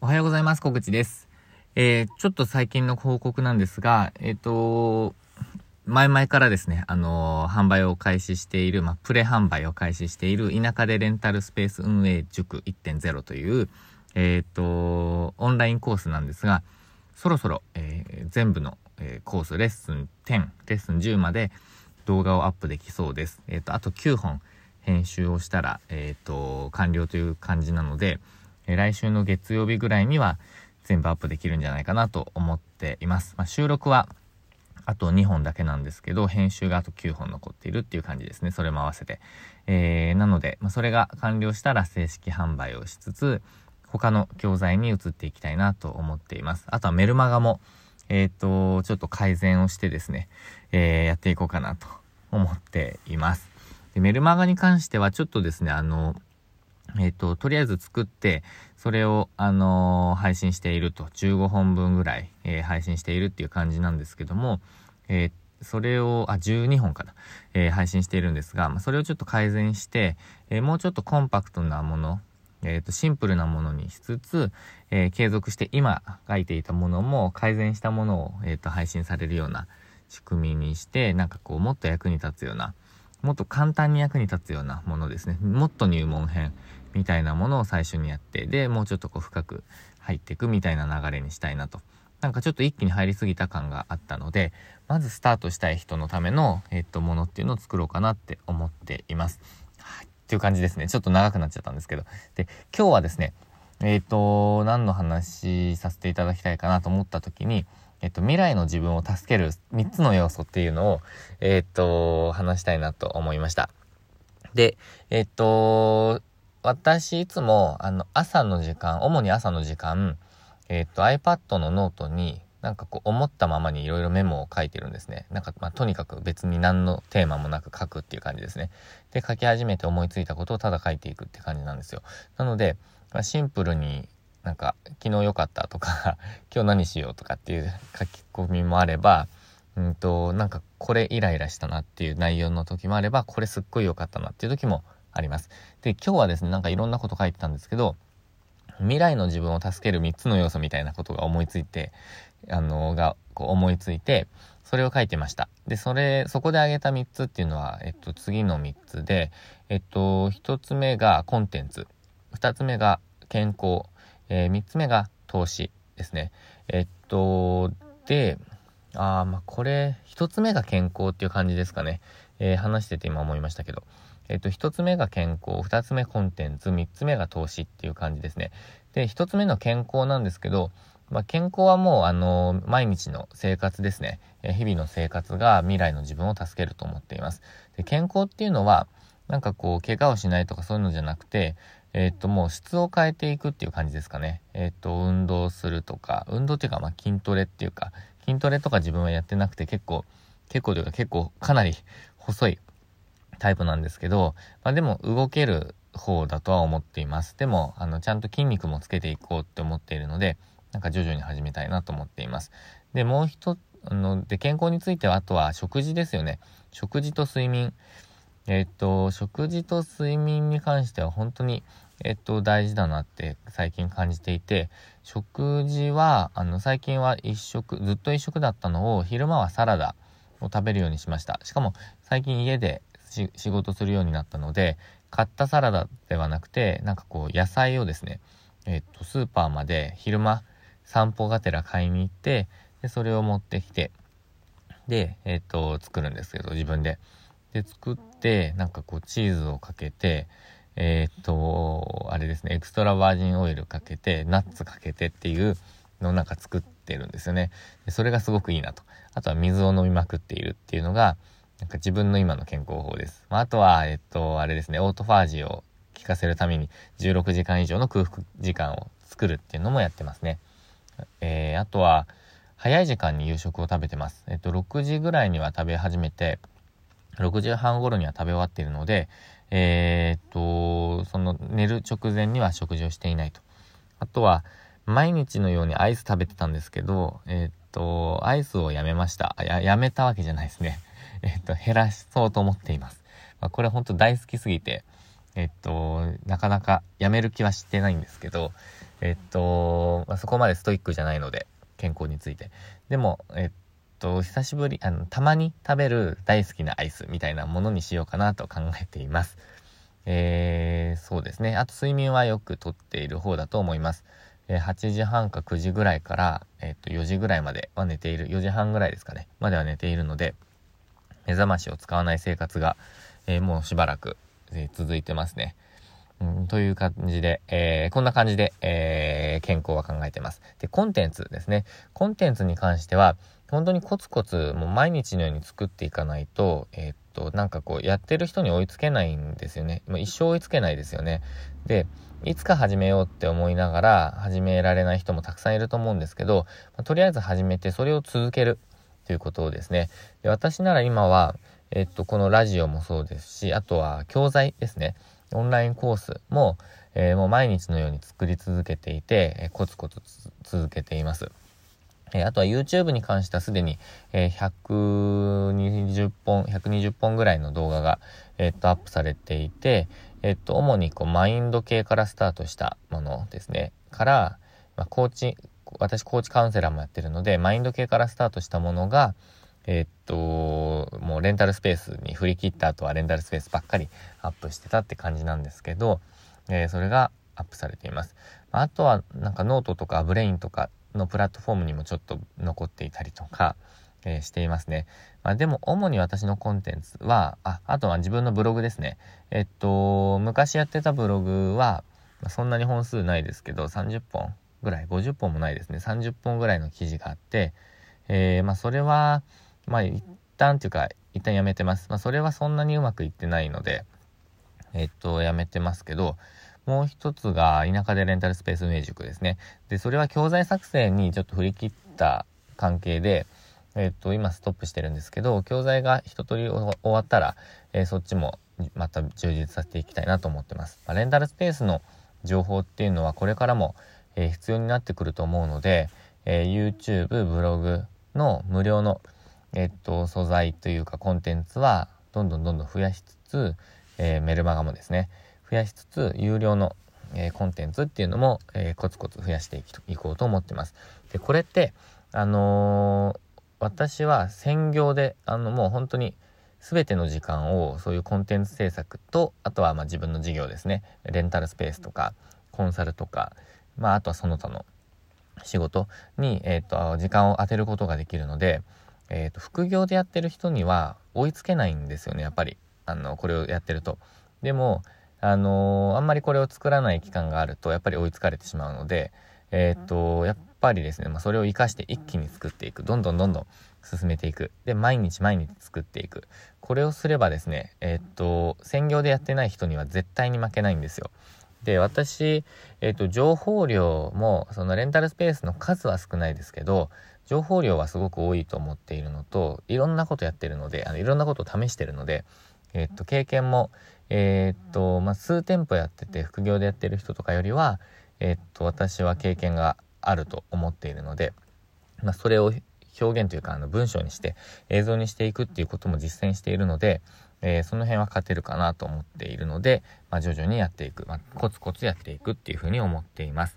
おはようございます。小口です。えー、ちょっと最近の報告なんですが、えっ、ー、と、前々からですね、あのー、販売を開始している、まあ、プレ販売を開始している、田舎でレンタルスペース運営塾1.0という、えっ、と、オンラインコースなんですが、そろそろ、え全部の、えコース、レッスン10、レッスン10まで動画をアップできそうです。えっ、と、あと9本編集をしたら、えっ、と、完了という感じなので、え来週の月曜日ぐらいには全部アップできるんじゃないかなと思っています。まあ、収録はあと2本だけなんですけど、編集があと9本残っているっていう感じですね。それも合わせて。えー、なので、まあ、それが完了したら正式販売をしつつ、他の教材に移っていきたいなと思っています。あとはメルマガも、えっ、ー、と、ちょっと改善をしてですね、えー、やっていこうかなと思っています。でメルマガに関してはちょっとですね、あの、えっ、ー、と、とりあえず作って、それを、あのー、配信していると、15本分ぐらい、えー、配信しているっていう感じなんですけども、えそれを、あ、12本かな、え配信しているんですが、まあ、それをちょっと改善して、えもうちょっとコンパクトなもの、えっ、と、シンプルなものにしつつ、え継続して今書いていたものも改善したものを、えっ、と、配信されるような仕組みにして、なんかこう、もっと役に立つような、もっと簡単に役に立つようなものですね。もっと入門編みたいなものを最初にやって、で、もうちょっとこう深く入っていくみたいな流れにしたいなと。なんかちょっと一気に入りすぎた感があったので、まずスタートしたい人のための、えっと、ものっていうのを作ろうかなって思っています。はい。っていう感じですね。ちょっと長くなっちゃったんですけど。で、今日はですね、えっ、と、何の話させていただきたいかなと思った時に、えっと、未来の自分を助ける3つの要素っていうのを、えっと、話したいなと思いました。で、えっと、私いつも、あの、朝の時間、主に朝の時間、えっと、iPad のノートに、なんかこう、思ったままにいろいろメモを書いてるんですね。なんか、まあ、とにかく別に何のテーマもなく書くっていう感じですね。で、書き始めて思いついたことをただ書いていくって感じなんですよ。なので、まあ、シンプルになんか昨日良かったとか 今日何しようとかっていう書き込みもあれば、うんと、なんかこれイライラしたなっていう内容の時もあれば、これすっごい良かったなっていう時もあります。で、今日はですね、なんかいろんなこと書いてたんですけど、未来の自分を助ける3つの要素みたいなことが思いついて、あの、が、こう思いついて、それを書いてました。で、それ、そこで挙げた3つっていうのは、えっと、次の3つで、えっと、1つ目がコンテンツ、2つ目が健康、えー、3つ目が投資ですね。えっと、で、あまあ、これ、1つ目が健康っていう感じですかね。えー、話してて今思いましたけど。えっと、1つ目が健康、2つ目コンテンツ、3つ目が投資っていう感じですね。で、1つ目の健康なんですけど、まあ、健康はもう、あの、毎日の生活ですね。え日々の生活が未来の自分を助けると思っています。で、健康っていうのは、なんかこう、怪我をしないとかそういうのじゃなくて、えっ、と、もう質を変えていくっていう感じですかね。えっ、と、運動するとか、運動っていうか、まあ、筋トレっていうか、筋トレとか自分はやってなくて結構、結構というか結構かなり細いタイプなんですけど、まあ、でも動ける方だとは思っています。でも、あの、ちゃんと筋肉もつけていこうって思っているので、なんか徐々に始めたいなと思っています。で、もう一つ、あの、で、健康については、あとは食事ですよね。食事と睡眠。えっと、食事と睡眠に関しては本当に、えっと、大事だなって最近感じていて、食事は、あの、最近は一食、ずっと一食だったのを、昼間はサラダを食べるようにしました。しかも、最近家で仕事するようになったので、買ったサラダではなくて、なんかこう、野菜をですね、えっと、スーパーまで昼間、散歩がてら買いに行って、で、それを持ってきて、で、えっと、作るんですけど、自分で。で、作って、なんかこう、チーズをかけて、え、っと、あれですね、エクストラバージンオイルかけて、ナッツかけてっていうのをなんか作ってるんですよね。でそれがすごくいいなと。あとは水を飲みまくっているっていうのが、なんか自分の今の健康法です。まあ、あとは、えっと、あれですね、オートファージを効かせるために16時間以上の空腹時間を作るっていうのもやってますね。えー、あとは、早い時間に夕食を食べてます。えっと、6時ぐらいには食べ始めて、6時半頃には食べ終わっているので、えー、っと、その寝る直前には食事をしていないと。あとは、毎日のようにアイス食べてたんですけど、えー、と、アイスをやめました。や、やめたわけじゃないですね。え、っと、減らしそうと思っています。まあ、これほんと大好きすぎて、えっと、なかなかやめる気はしてないんですけど、えっと、まあ、そこまでストイックじゃないので、健康について。でも、えっと、久しぶり、あの、たまに食べる大好きなアイスみたいなものにしようかなと考えています。えー、そうですね。あと睡眠はよくとっている方だと思います。え、8時半か9時ぐらいから、えっと、4時ぐらいまでは寝ている、4時半ぐらいですかね、までは寝ているので、目覚ましを使わない生活が、え、もうしばらく、え続いてますね。うん、という感じで、えー、こんな感じで、えー、健康は考えてます。で、コンテンツですね。コンテンツに関しては、本当にコツコツ、もう毎日のように作っていかないと、えー、っと、なんかこう、やってる人に追いつけないんですよね。まあ、一生追いつけないですよね。で、いつか始めようって思いながら始められない人もたくさんいると思うんですけど、まあ、とりあえず始めてそれを続けるということをですね。で私なら今は、えっと、このラジオもそうですし、あとは教材ですね。オンラインコースも、えー、もう毎日のように作り続けていて、えー、コツコツ続けています。え、あとは YouTube に関してはすでに、え、120本、120本ぐらいの動画が、え、っと、アップされていて、えっと、主にこう、マインド系からスタートしたものですね。から、まあ、コーチ、私、コーチカウンセラーもやってるので、マインド系からスタートしたものが、え、っと、もうレンタルスペースに振り切った後はレンタルスペースばっかりアップしてたって感じなんですけど、えー、それがアップされています。あとはなんかノートとかブレインとかのプラットフォームにもちょっと残っていたりとか、えー、していますね。まあ、でも主に私のコンテンツは、あ、あとは自分のブログですね。えっと、昔やってたブログは、そんなに本数ないですけど、30本ぐらい、50本もないですね。30本ぐらいの記事があって、えー、まあそれは、まあ一旦っていうか、一旦やめてます。まあそれはそんなにうまくいってないので、えっと、やめてますけど、もう一つが田舎でレンタルスペース運営塾ですね。で、それは教材作成にちょっと振り切った関係で、えっと、今ストップしてるんですけど、教材が一通り終わったら、えー、そっちもまた充実させていきたいなと思ってます。まあ、レンタルスペースの情報っていうのはこれからも、えー、必要になってくると思うので、え、YouTube、ブログの無料の、えっと、素材というかコンテンツはどんどんどんどん増やしつつ、え、メルマガもですね、増やしつつ、有料の、えー、コンテンツっていうのも、えー、コツコツ増やしていいこうと思ってます。で、これって、あの私は専業で、あの、もう本当に全ての時間をそういうコンテンツ制作と、あとはま自分の事業ですね、レンタルスペースとか、コンサルとか、まあ、あとはその他の仕事に、えっ、と、時間を当てることができるので、えっ、と、副業でやってる人には追いつけないんですよね、やっぱり。あの、これをやってると。でも、あのー、あんまりこれを作らない期間があると、やっぱり追いつかれてしまうので、えっ、と、やっぱりですね、まあ、それを活かして一気に作っていく。どんどんどんどん進めていく。で、毎日毎日作っていく。これをすればですね、えっ、と、専業でやってない人には絶対に負けないんですよ。で、私、えっ、と、情報量も、そのレンタルスペースの数は少ないですけど、情報量はすごく多いと思っているのと、いろんなことやってるので、あのいろんなことを試してるので、えっと、経験も、えっと、まあ、数店舗やってて、副業でやってる人とかよりは、えっと、私は経験があると思っているので、まあ、それを表現というか、あの、文章にして、映像にしていくっていうことも実践しているので、えー、その辺は勝てるかなと思っているので、まあ、徐々にやっていく、まあ、コツコツやっていくっていうふうに思っています。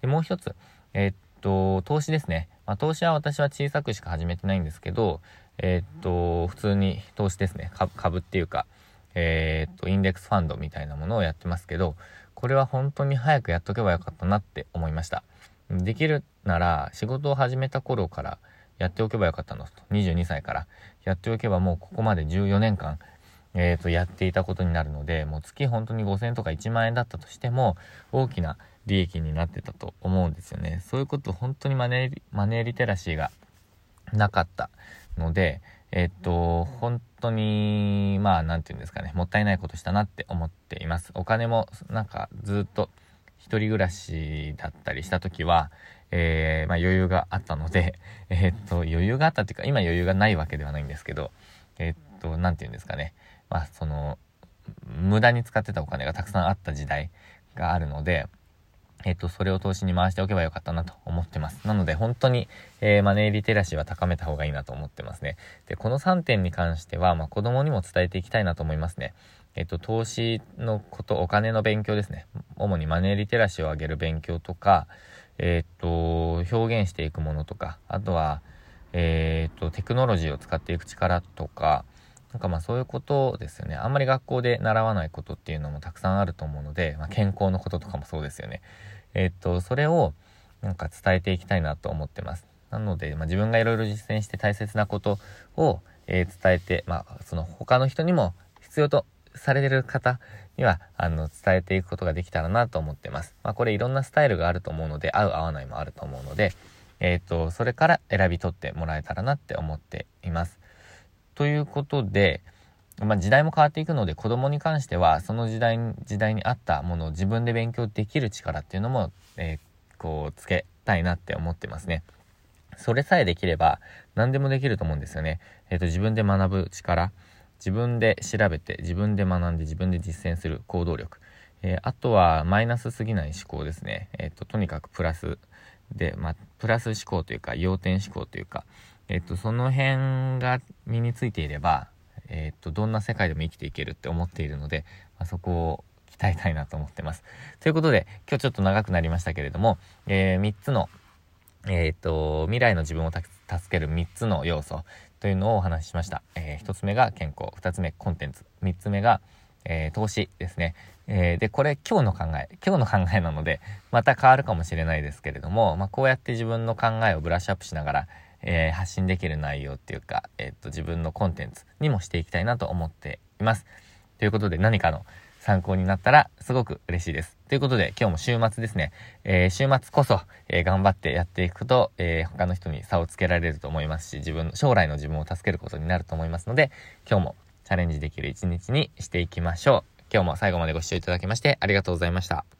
で、もう一つ、えー、っと、投資ですね。まあ、投資は私は小さくしか始めてないんですけど、えー、っと、普通に投資ですね。株っていうか、えっと、インデックスファンドみたいなものをやってますけど、これは本当に早くやっとけばよかったなって思いました。できるなら、仕事を始めた頃からやっておけばよかったのと。22歳からやっておけばもうここまで14年間、えっ、と、やっていたことになるので、もう月本当に5000とか1万円だったとしても、大きな利益になってたと思うんですよね。そういうこと本当に、マネーリテラシーがなかったので、えっと、本当に、まあ、なんて言うんですかね、もったいないことしたなって思っています。お金も、なんか、ずっと、一人暮らしだったりした時は、えー、まあ、余裕があったので、え、っと、余裕があったっていうか、今余裕がないわけではないんですけど、え、っと、なんて言うんですかね、まあ、その、無駄に使ってたお金がたくさんあった時代があるので、えっと、それを投資に回しておけばよかったなと思ってます。なので、本当に、えー、マネーリテラシーは高めた方がいいなと思ってますね。で、この3点に関しては、まあ、子供にも伝えていきたいなと思いますね。えっと、投資のこと、お金の勉強ですね。主にマネーリテラシーを上げる勉強とか、えっと、表現していくものとか、あとは、えっと、テクノロジーを使っていく力とか、なんかまあそういうことですよね。あんまり学校で習わないことっていうのもたくさんあると思うので、まあ、健康のこととかもそうですよね。えっと、それをなんか伝えていきたいなと思ってます。なので、まあ、自分がいろいろ実践して大切なことを、えー、伝えて、まあ、その他の人にも必要とされてる方には、あの、伝えていくことができたらなと思ってます。まあ、これいろんなスタイルがあると思うので、合う合わないもあると思うので、えっ、ー、と、それから選び取ってもらえたらなって思っています。ということで、まあ、時代も変わっていくので、子供に関しては、その時代に、時代に合ったものを自分で勉強できる力っていうのも、えー、こう、つけたいなって思ってますね。それさえできれば、何でもできると思うんですよね。えっ、ー、と、自分で学ぶ力。自分で調べて、自分で学んで、自分で実践する行動力。えー、あとは、マイナスすぎない思考ですね。えっ、と、とにかくプラスで、まあ、プラス思考というか、要点思考というか、えっ、と、その辺が身についていれば、えっ、と、どんな世界でも生きていけるって思っているので、まあ、そこを鍛えたいなと思ってます。ということで、今日ちょっと長くなりましたけれども、えー、3つの、えっ、と、未来の自分を助ける3つの要素というのをお話ししました。えー、1つ目が健康、2つ目コンテンツ、3つ目が、えー、投資ですね。えー、で、これ今日の考え、今日の考えなので、また変わるかもしれないですけれども、まあ、こうやって自分の考えをブラッシュアップしながら、えー、発信できる内容っていうか、えっと、自分のコンテンツにもしていきたいなと思っています。ということで、何かの参考になったらすごく嬉しいです。ということで、今日も週末ですね。えー、週末こそ、えー、頑張ってやっていくと、えー、他の人に差をつけられると思いますし、自分、将来の自分を助けることになると思いますので、今日もチャレンジできる一日にしていきましょう。今日も最後までご視聴いただきましてありがとうございました。